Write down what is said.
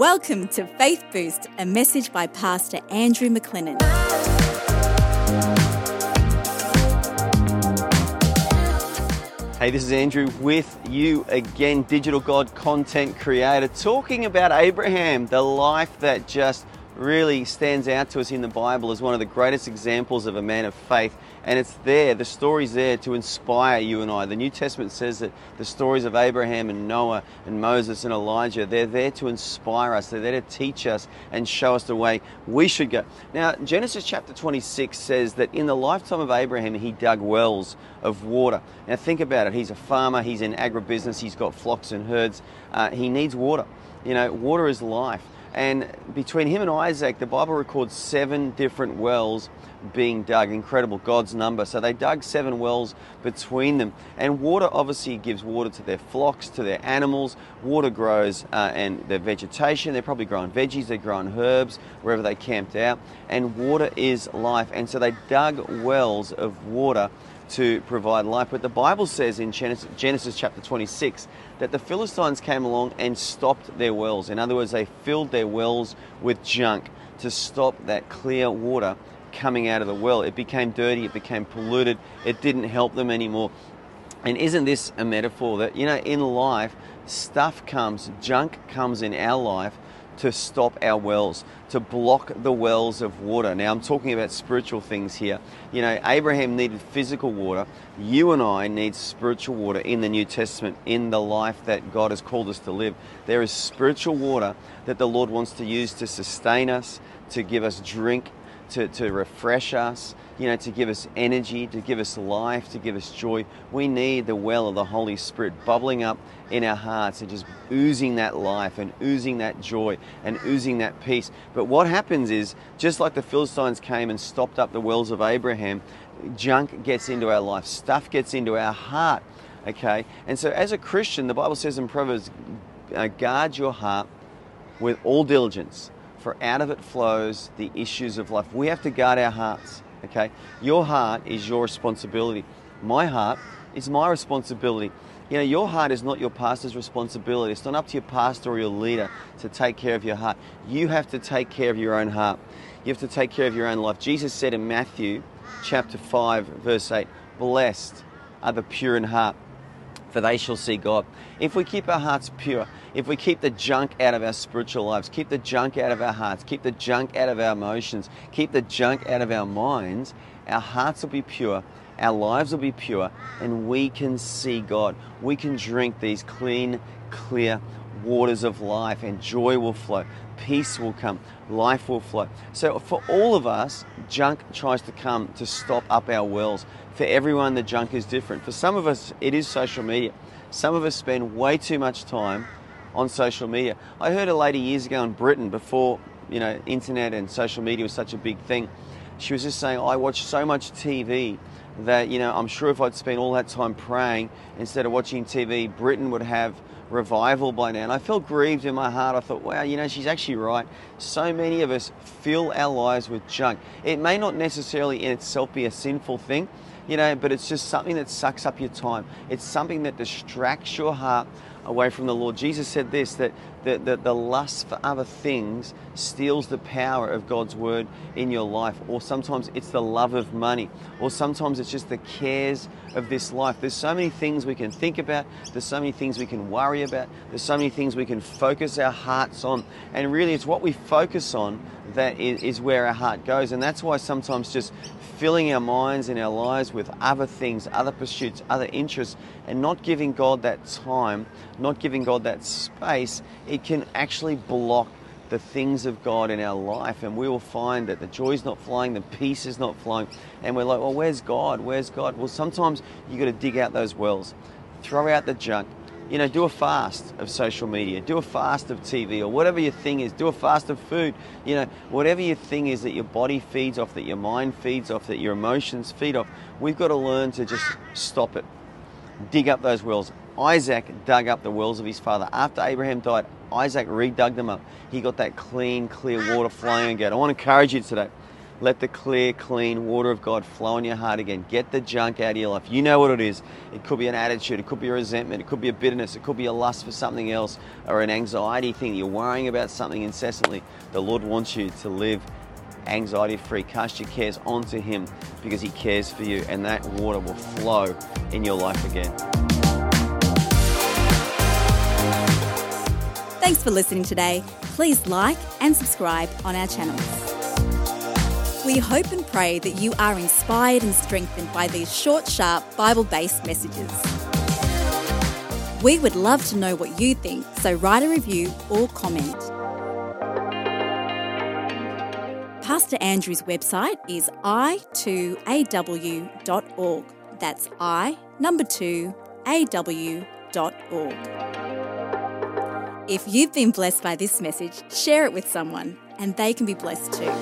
Welcome to Faith Boost, a message by Pastor Andrew McLennan. Hey, this is Andrew with you again, Digital God content creator, talking about Abraham, the life that just really stands out to us in the Bible as one of the greatest examples of a man of faith. And it's there, the story's there to inspire you and I. The New Testament says that the stories of Abraham and Noah and Moses and Elijah, they're there to inspire us, they're there to teach us and show us the way we should go. Now, Genesis chapter 26 says that in the lifetime of Abraham, he dug wells of water. Now, think about it. He's a farmer, he's in agribusiness, he's got flocks and herds, uh, he needs water. You know, water is life. And between him and Isaac, the Bible records seven different wells being dug. Incredible, God's number. So they dug seven wells between them. And water obviously gives water to their flocks, to their animals. Water grows uh, and their vegetation. They're probably growing veggies, they're growing herbs wherever they camped out. And water is life. And so they dug wells of water to provide life. But the Bible says in Genesis, Genesis, chapter 26 that the Philistines came along and stopped their wells. In other words, they filled their wells with junk to stop that clear water coming out of the well. It became dirty, it became polluted, it didn't help them anymore. And isn't this a metaphor that, you know, in life, stuff comes, junk comes in our life to stop our wells, to block the wells of water. Now, I'm talking about spiritual things here. You know, Abraham needed physical water. You and I need spiritual water in the New Testament, in the life that God has called us to live. There is spiritual water that the Lord wants to use to sustain us, to give us drink, to, to refresh us, you know, to give us energy, to give us life, to give us joy. We need the well of the Holy Spirit bubbling up in our hearts and just oozing that life and oozing that joy and oozing that peace. But what happens is, just like the Philistines came and stopped up the wells of Abraham, junk gets into our life, stuff gets into our heart. Okay, and so as a Christian, the Bible says in Proverbs, uh, guard your heart with all diligence for out of it flows the issues of life. We have to guard our hearts, okay? Your heart is your responsibility. My heart is my responsibility. You know, your heart is not your pastor's responsibility. It's not up to your pastor or your leader to take care of your heart. You have to take care of your own heart. You have to take care of your own life. Jesus said in Matthew chapter 5, verse 8, Blessed are the pure in heart, for they shall see God. If we keep our hearts pure, if we keep the junk out of our spiritual lives, keep the junk out of our hearts, keep the junk out of our emotions, keep the junk out of our minds, our hearts will be pure, our lives will be pure, and we can see God. We can drink these clean, clear waters of life, and joy will flow, peace will come, life will flow. So, for all of us, junk tries to come to stop up our wells. For everyone, the junk is different. For some of us, it is social media. Some of us spend way too much time on social media. I heard a lady years ago in Britain before you know internet and social media was such a big thing. She was just saying, I watch so much TV that you know I'm sure if I'd spent all that time praying instead of watching TV, Britain would have revival by now. And I felt grieved in my heart. I thought, wow, you know, she's actually right. So many of us fill our lives with junk. It may not necessarily in itself be a sinful thing, you know, but it's just something that sucks up your time. It's something that distracts your heart away from the Lord. Jesus said this that the, the, the, lust for other things steals the power of God's word in your life, or sometimes it's the love of money, or sometimes it's just the cares of this life. There's so many things we can think about, there's so many things we can worry about, there's so many things we can focus our hearts on, and really it's what we focus on that is, is where our heart goes, and that's why sometimes just filling our minds and our lives with other things, other pursuits, other interests, and not giving God that time, not giving God that space, it can actually block the things of God in our life, and we will find that the joy is not flowing, the peace is not flowing, and we're like, well, where's God? Where's God? Well, sometimes you got to dig out those wells, throw out the junk, you know, do a fast of social media, do a fast of TV or whatever your thing is, do a fast of food, you know, whatever your thing is that your body feeds off, that your mind feeds off, that your emotions feed off, we've got to learn to just stop it. Dig up those wells. Isaac dug up the wells of his father. After Abraham died, Isaac redug them up. He got that clean, clear water flowing again. I want to encourage you today. Let the clear, clean water of God flow in your heart again. Get the junk out of your life. You know what it is. It could be an attitude, it could be a resentment, it could be a bitterness, it could be a lust for something else, or an anxiety thing. You're worrying about something incessantly. The Lord wants you to live anxiety free. Cast your cares onto Him because He cares for you, and that water will flow in your life again. Thanks for listening today. Please like and subscribe on our channels. We hope and pray that you are inspired and strengthened by these short, sharp, Bible based messages. We would love to know what you think, so write a review or comment. Pastor Andrew's website is i2aw.org. That's i, number 2, aw.org. If you've been blessed by this message, share it with someone and they can be blessed too.